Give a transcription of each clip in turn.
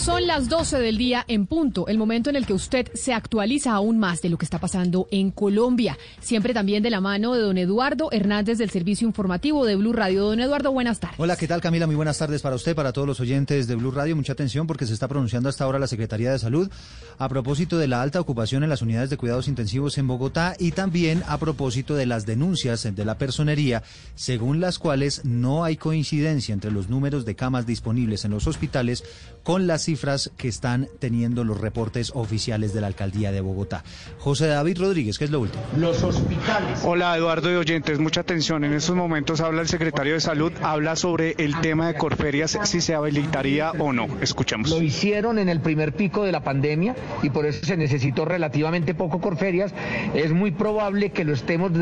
Son las 12 del día en punto, el momento en el que usted se actualiza aún más de lo que está pasando en Colombia. Siempre también de la mano de don Eduardo Hernández del Servicio Informativo de Blue Radio. Don Eduardo, buenas tardes. Hola, ¿qué tal Camila? Muy buenas tardes para usted, para todos los oyentes de Blue Radio. Mucha atención porque se está pronunciando hasta ahora la Secretaría de Salud a propósito de la alta ocupación en las unidades de cuidados intensivos en Bogotá y también a propósito de las denuncias de la personería, según las cuales no hay coincidencia entre los números de camas disponibles en los hospitales con las cifras que están teniendo los reportes oficiales de la alcaldía de Bogotá. José David Rodríguez, ¿qué es lo último? Los hospitales. Hola Eduardo y oyentes, mucha atención. En estos momentos habla el secretario de Salud, habla sobre el tema de Corferias, si se habilitaría o no. Escuchemos. Lo hicieron en el primer pico de la pandemia y por eso se necesitó relativamente poco Corferias. Es muy probable que lo estemos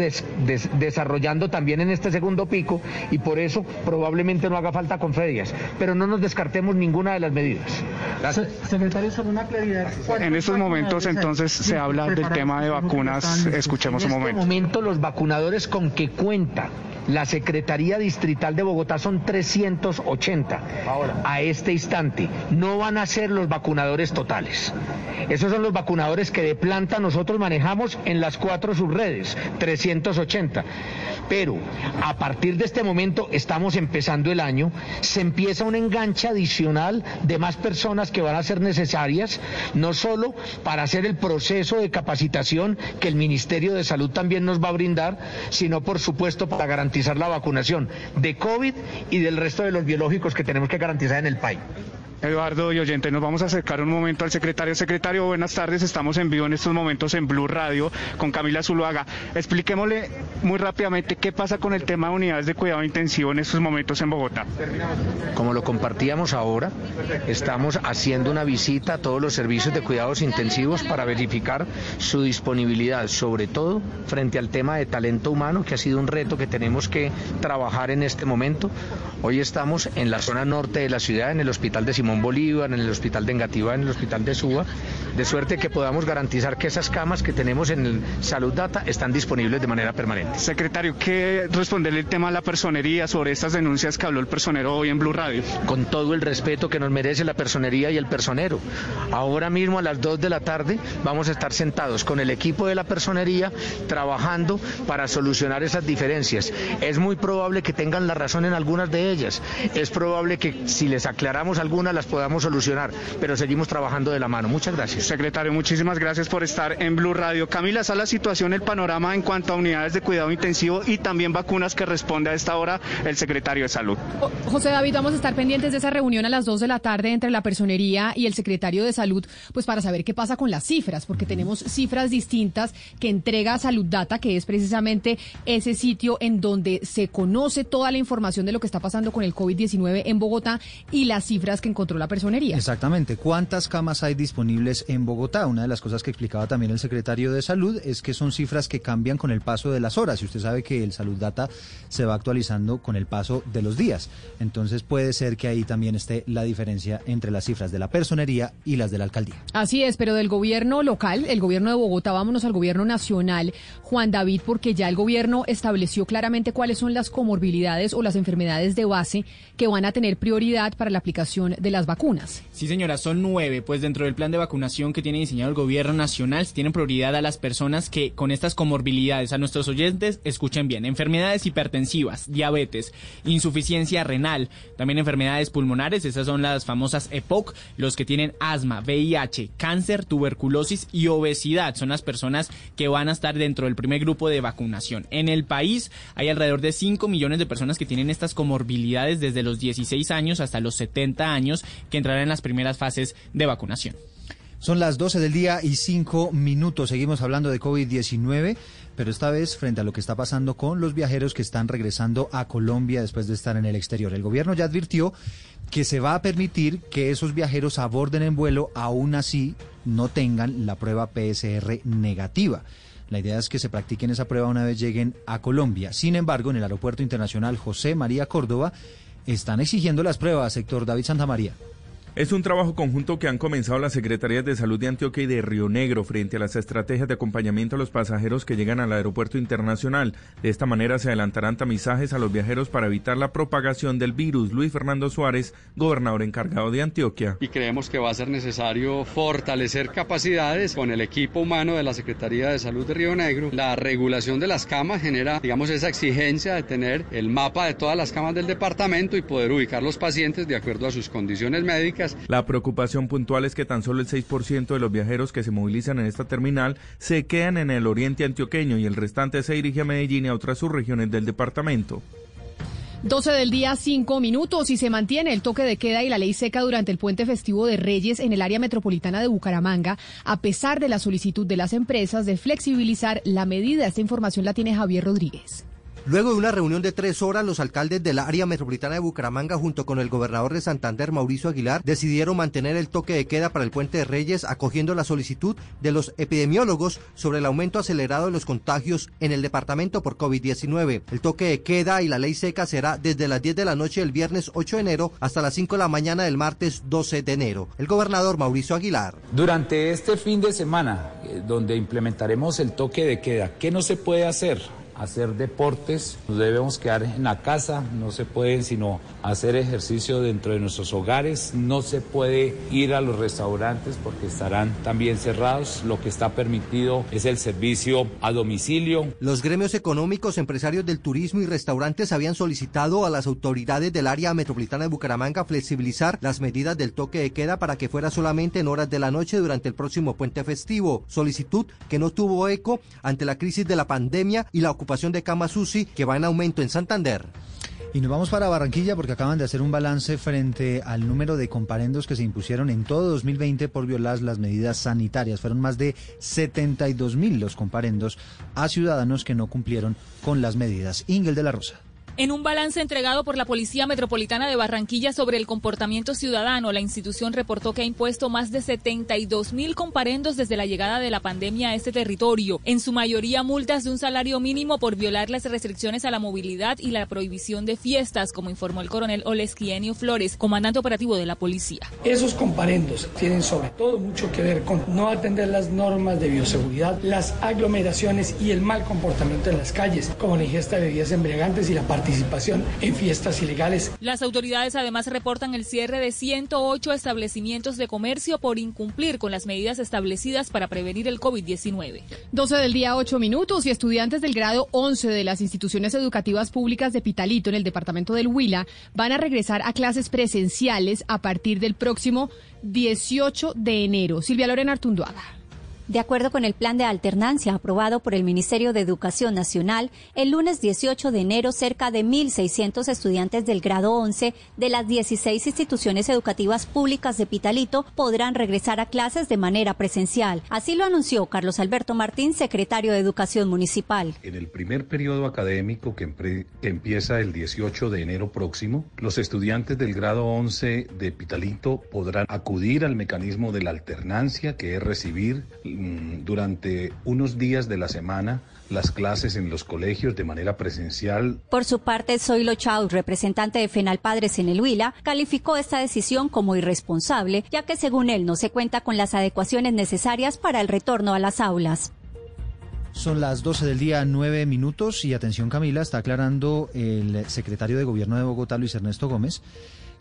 desarrollando también en este segundo pico y por eso probablemente no haga falta Corferias. Pero no nos descartemos ninguna de las medidas. Secretario, sobre una claridad. En estos momentos entonces se habla del tema de vacunas. Escuchemos un momento. En este momento los vacunadores con que cuenta la Secretaría Distrital de Bogotá son 380 Ahora. a este instante. No van a ser los vacunadores totales. Esos son los vacunadores que de planta nosotros manejamos en las cuatro subredes, 380. Pero a partir de este momento estamos empezando el año, se empieza un enganche adicional de más personas que van a ser necesarias, no solo para hacer el proceso de capacitación que el Ministerio de Salud también nos va a brindar, sino por supuesto para garantizar la vacunación de COVID y del resto de los biológicos que tenemos que garantizar en el país. Eduardo y oyente, nos vamos a acercar un momento al secretario. Secretario, buenas tardes. Estamos en vivo en estos momentos en Blue Radio con Camila Zuluaga. Expliquémosle muy rápidamente qué pasa con el tema de unidades de cuidado intensivo en estos momentos en Bogotá. Como lo compartíamos ahora, estamos haciendo una visita a todos los servicios de cuidados intensivos para verificar su disponibilidad, sobre todo frente al tema de talento humano, que ha sido un reto que tenemos que trabajar en este momento. Hoy estamos en la zona norte de la ciudad, en el Hospital de Simón Bolívar, en el Hospital de Engativá, en el Hospital de Suba, de suerte que podamos garantizar que esas camas que tenemos en el Salud Data están disponibles de manera permanente. Secretario, ¿qué responderle el tema a la personería sobre estas denuncias que habló el personero hoy en Blue Radio? Con todo el respeto que nos merece la personería y el personero. Ahora mismo a las 2 de la tarde vamos a estar sentados con el equipo de la personería trabajando para solucionar esas diferencias. Es muy probable que tengan la razón en algunas de ellas. Es probable que si les aclaramos algunas las podamos solucionar, pero seguimos trabajando de la mano. Muchas gracias. Secretario, muchísimas gracias por estar en Blue Radio. Camila, ¿está la situación, el panorama en cuanto a unidades de cuidado intensivo y también vacunas que responde a esta hora el secretario de Salud? José David, vamos a estar pendientes de esa reunión a las 2 de la tarde entre la personería y el secretario de Salud, pues para saber qué pasa con las cifras, porque tenemos cifras distintas que entrega Salud Data, que es precisamente ese sitio en donde se conoce toda la información de lo que está pasando con el COVID-19 en Bogotá y las cifras que encontramos la personería. Exactamente. ¿Cuántas camas hay disponibles en Bogotá? Una de las cosas que explicaba también el secretario de Salud es que son cifras que cambian con el paso de las horas. Y usted sabe que el Salud Data se va actualizando con el paso de los días. Entonces puede ser que ahí también esté la diferencia entre las cifras de la personería y las de la alcaldía. Así es, pero del gobierno local, el gobierno de Bogotá, vámonos al gobierno nacional, Juan David, porque ya el gobierno estableció claramente cuáles son las comorbilidades o las enfermedades de base que van a tener prioridad para la aplicación de las vacunas. Sí, señora, son nueve, pues dentro del plan de vacunación que tiene diseñado el gobierno nacional, tienen prioridad a las personas que con estas comorbilidades, a nuestros oyentes, escuchen bien, enfermedades hipertensivas, diabetes, insuficiencia renal, también enfermedades pulmonares, esas son las famosas EPOC, los que tienen asma, VIH, cáncer, tuberculosis y obesidad, son las personas que van a estar dentro del primer grupo de vacunación. En el país hay alrededor de 5 millones de personas que tienen estas comorbilidades desde los 16 años hasta los 70 años que entrarán en las primeras fases de vacunación. Son las 12 del día y 5 minutos. Seguimos hablando de COVID-19, pero esta vez frente a lo que está pasando con los viajeros que están regresando a Colombia después de estar en el exterior. El gobierno ya advirtió que se va a permitir que esos viajeros aborden en vuelo, aún así no tengan la prueba PSR negativa. La idea es que se practiquen esa prueba una vez lleguen a Colombia. Sin embargo, en el Aeropuerto Internacional José María Córdoba están exigiendo las pruebas, sector David Santamaría. Es un trabajo conjunto que han comenzado las Secretarías de Salud de Antioquia y de Río Negro frente a las estrategias de acompañamiento a los pasajeros que llegan al aeropuerto internacional. De esta manera se adelantarán tamizajes a los viajeros para evitar la propagación del virus. Luis Fernando Suárez, gobernador encargado de Antioquia. Y creemos que va a ser necesario fortalecer capacidades con el equipo humano de la Secretaría de Salud de Río Negro. La regulación de las camas genera, digamos, esa exigencia de tener el mapa de todas las camas del departamento y poder ubicar los pacientes de acuerdo a sus condiciones médicas la preocupación puntual es que tan solo el 6% de los viajeros que se movilizan en esta terminal se quedan en el oriente antioqueño y el restante se dirige a Medellín y a otras subregiones del departamento. 12 del día, 5 minutos y se mantiene el toque de queda y la ley seca durante el puente festivo de Reyes en el área metropolitana de Bucaramanga, a pesar de la solicitud de las empresas de flexibilizar la medida. Esta información la tiene Javier Rodríguez. Luego de una reunión de tres horas, los alcaldes del área metropolitana de Bucaramanga, junto con el gobernador de Santander, Mauricio Aguilar, decidieron mantener el toque de queda para el puente de Reyes, acogiendo la solicitud de los epidemiólogos sobre el aumento acelerado de los contagios en el departamento por COVID-19. El toque de queda y la ley seca será desde las 10 de la noche del viernes 8 de enero hasta las 5 de la mañana del martes 12 de enero. El gobernador Mauricio Aguilar. Durante este fin de semana, eh, donde implementaremos el toque de queda, ¿qué no se puede hacer? Hacer deportes, nos debemos quedar en la casa, no se puede sino hacer ejercicio dentro de nuestros hogares, no se puede ir a los restaurantes porque estarán también cerrados, lo que está permitido es el servicio a domicilio. Los gremios económicos, empresarios del turismo y restaurantes habían solicitado a las autoridades del área metropolitana de Bucaramanga flexibilizar las medidas del toque de queda para que fuera solamente en horas de la noche durante el próximo puente festivo, solicitud que no tuvo eco ante la crisis de la pandemia y la de que va en aumento en Santander. Y nos vamos para Barranquilla porque acaban de hacer un balance frente al número de comparendos que se impusieron en todo 2020 por violar las medidas sanitarias. Fueron más de 72 mil los comparendos a ciudadanos que no cumplieron con las medidas. Ingel de la Rosa. En un balance entregado por la Policía Metropolitana de Barranquilla sobre el comportamiento ciudadano, la institución reportó que ha impuesto más de 72 mil comparendos desde la llegada de la pandemia a este territorio, en su mayoría multas de un salario mínimo por violar las restricciones a la movilidad y la prohibición de fiestas, como informó el coronel Olesquienio Flores, comandante operativo de la policía. Esos comparendos tienen sobre todo mucho que ver con no atender las normas de bioseguridad, las aglomeraciones y el mal comportamiento en las calles, como la ingesta de bebidas embriagantes y la parte participación en fiestas ilegales. Las autoridades además reportan el cierre de 108 establecimientos de comercio por incumplir con las medidas establecidas para prevenir el COVID-19. 12 del día, 8 minutos y estudiantes del grado 11 de las instituciones educativas públicas de Pitalito en el departamento del Huila van a regresar a clases presenciales a partir del próximo 18 de enero. Silvia Lorena Artunduaga. De acuerdo con el plan de alternancia aprobado por el Ministerio de Educación Nacional, el lunes 18 de enero cerca de 1.600 estudiantes del grado 11 de las 16 instituciones educativas públicas de Pitalito podrán regresar a clases de manera presencial. Así lo anunció Carlos Alberto Martín, secretario de Educación Municipal. En el primer periodo académico que, que empieza el 18 de enero próximo, los estudiantes del grado 11 de Pitalito podrán acudir al mecanismo de la alternancia, que es recibir durante unos días de la semana las clases en los colegios de manera presencial. Por su parte, Zoilo Chau, representante de Fenal Padres en el Huila, calificó esta decisión como irresponsable, ya que según él no se cuenta con las adecuaciones necesarias para el retorno a las aulas. Son las 12 del día, 9 minutos y atención Camila, está aclarando el secretario de Gobierno de Bogotá, Luis Ernesto Gómez,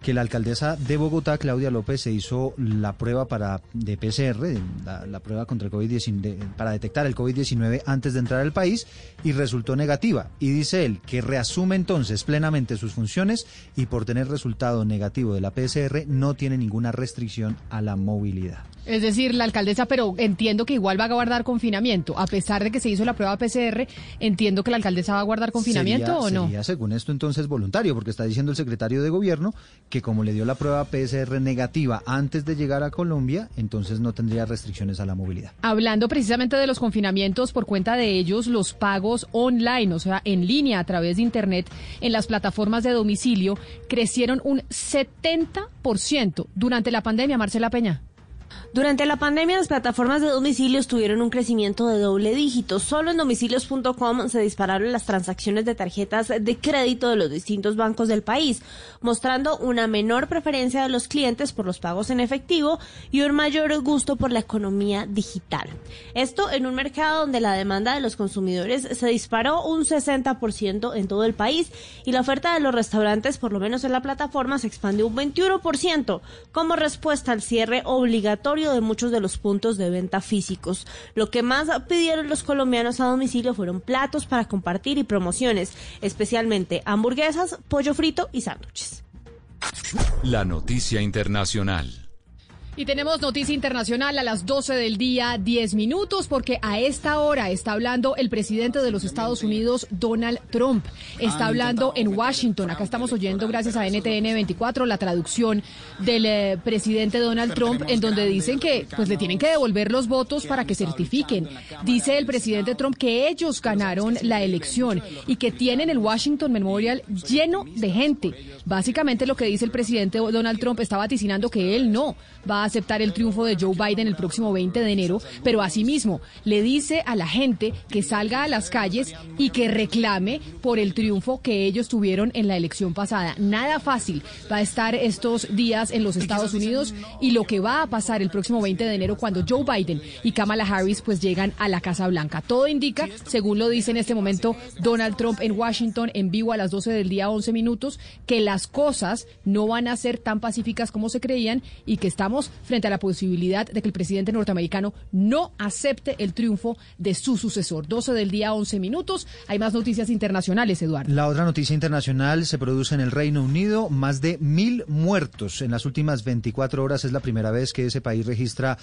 que la alcaldesa de Bogotá, Claudia López, se hizo la prueba para de PCR, la, prueba contra el COVID-19 para detectar el COVID-19 antes de entrar al país y resultó negativa. Y dice él que reasume entonces plenamente sus funciones y por tener resultado negativo de la PCR no tiene ninguna restricción a la movilidad. Es decir, la alcaldesa, pero entiendo que igual va a guardar confinamiento. A pesar de que se hizo la prueba PCR, entiendo que la alcaldesa va a guardar confinamiento o no. Sería, según esto, entonces voluntario, porque está diciendo el secretario de gobierno que como le dio la prueba PCR negativa antes de llegar a Colombia, entonces no tendría restricciones a la movilidad. Hablando precisamente de los confinamientos, por cuenta de ellos, los pagos online, o sea, en línea a través de Internet, en las plataformas de domicilio, crecieron un 70% durante la pandemia, Marcela Peña. Durante la pandemia, las plataformas de domicilios tuvieron un crecimiento de doble dígito. Solo en domicilios.com se dispararon las transacciones de tarjetas de crédito de los distintos bancos del país, mostrando una menor preferencia de los clientes por los pagos en efectivo y un mayor gusto por la economía digital. Esto en un mercado donde la demanda de los consumidores se disparó un 60% en todo el país y la oferta de los restaurantes, por lo menos en la plataforma, se expandió un 21% como respuesta al cierre obligatorio de muchos de los puntos de venta físicos. Lo que más pidieron los colombianos a domicilio fueron platos para compartir y promociones, especialmente hamburguesas, pollo frito y sándwiches. La noticia internacional. Y tenemos noticia internacional a las 12 del día, 10 minutos, porque a esta hora está hablando el presidente de los Estados Unidos, Donald Trump. Está Ah, hablando en Washington. Acá estamos oyendo, gracias a NTN 24, la traducción del eh, presidente Donald Trump, en donde dicen que pues le tienen que devolver los votos para que certifiquen. Dice el presidente Trump que ellos ganaron la elección y que tienen el Washington Memorial lleno de gente. Básicamente lo que dice el presidente Donald Trump está vaticinando que él no va a aceptar el triunfo de Joe Biden el próximo 20 de enero, pero asimismo le dice a la gente que salga a las calles y que reclame por el triunfo que ellos tuvieron en la elección pasada. Nada fácil va a estar estos días en los Estados Unidos y lo que va a pasar el próximo 20 de enero cuando Joe Biden y Kamala Harris pues llegan a la Casa Blanca. Todo indica, según lo dice en este momento Donald Trump en Washington en vivo a las 12 del día 11 minutos, que las cosas no van a ser tan pacíficas como se creían y que estamos frente a la posibilidad de que el presidente norteamericano no acepte el triunfo de su sucesor. 12 del día 11 minutos. Hay más noticias internacionales, Eduardo. La otra noticia internacional se produce en el Reino Unido. Más de mil muertos en las últimas 24 horas. Es la primera vez que ese país registra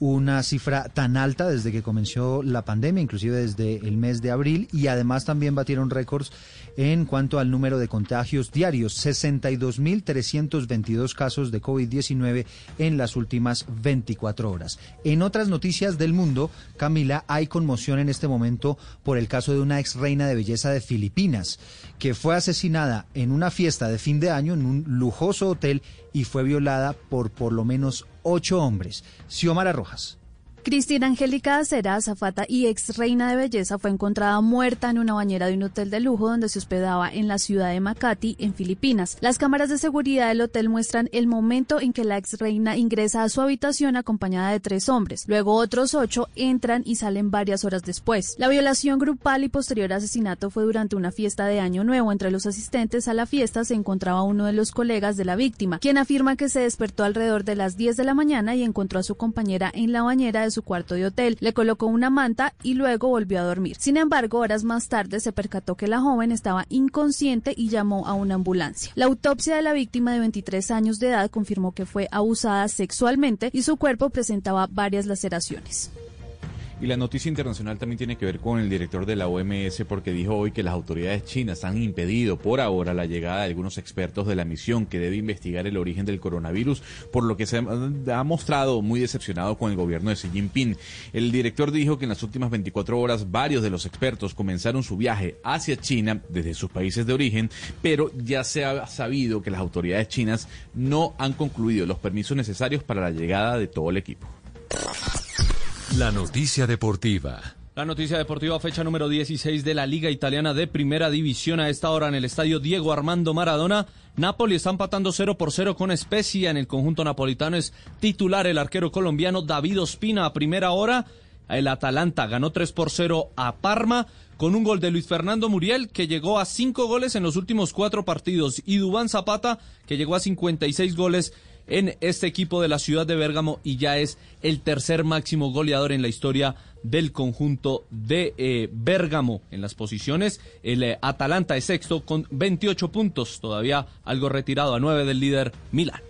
una cifra tan alta desde que comenzó la pandemia, inclusive desde el mes de abril. Y además también batieron récords en cuanto al número de contagios diarios. 62.322 casos de COVID-19 en las últimas 24 horas. En otras noticias del mundo, Camila, hay conmoción en este momento por el caso de una ex reina de belleza de Filipinas que fue asesinada en una fiesta de fin de año en un lujoso hotel y fue violada por por lo menos ocho hombres. Xiomara Rojas. Cristina Angélica Acera, azafata y ex reina de belleza, fue encontrada muerta en una bañera de un hotel de lujo donde se hospedaba en la ciudad de Makati, en Filipinas. Las cámaras de seguridad del hotel muestran el momento en que la ex reina ingresa a su habitación acompañada de tres hombres. Luego otros ocho entran y salen varias horas después. La violación grupal y posterior asesinato fue durante una fiesta de Año Nuevo. Entre los asistentes a la fiesta se encontraba uno de los colegas de la víctima, quien afirma que se despertó alrededor de las 10 de la mañana y encontró a su compañera en la bañera de su cuarto de hotel, le colocó una manta y luego volvió a dormir. Sin embargo, horas más tarde se percató que la joven estaba inconsciente y llamó a una ambulancia. La autopsia de la víctima de 23 años de edad confirmó que fue abusada sexualmente y su cuerpo presentaba varias laceraciones. Y la noticia internacional también tiene que ver con el director de la OMS porque dijo hoy que las autoridades chinas han impedido por ahora la llegada de algunos expertos de la misión que debe investigar el origen del coronavirus, por lo que se ha mostrado muy decepcionado con el gobierno de Xi Jinping. El director dijo que en las últimas 24 horas varios de los expertos comenzaron su viaje hacia China desde sus países de origen, pero ya se ha sabido que las autoridades chinas no han concluido los permisos necesarios para la llegada de todo el equipo. La noticia deportiva. La noticia deportiva, fecha número 16 de la Liga Italiana de Primera División. A esta hora en el estadio Diego Armando Maradona. Napoli está empatando 0 por 0 con Spezia. En el conjunto napolitano es titular el arquero colombiano David Ospina a primera hora. El Atalanta ganó 3 por 0 a Parma con un gol de Luis Fernando Muriel que llegó a 5 goles en los últimos cuatro partidos y Dubán Zapata que llegó a 56 goles en este equipo de la ciudad de Bérgamo y ya es el tercer máximo goleador en la historia del conjunto de eh, Bérgamo en las posiciones. El eh, Atalanta es sexto con 28 puntos, todavía algo retirado a 9 del líder Milán.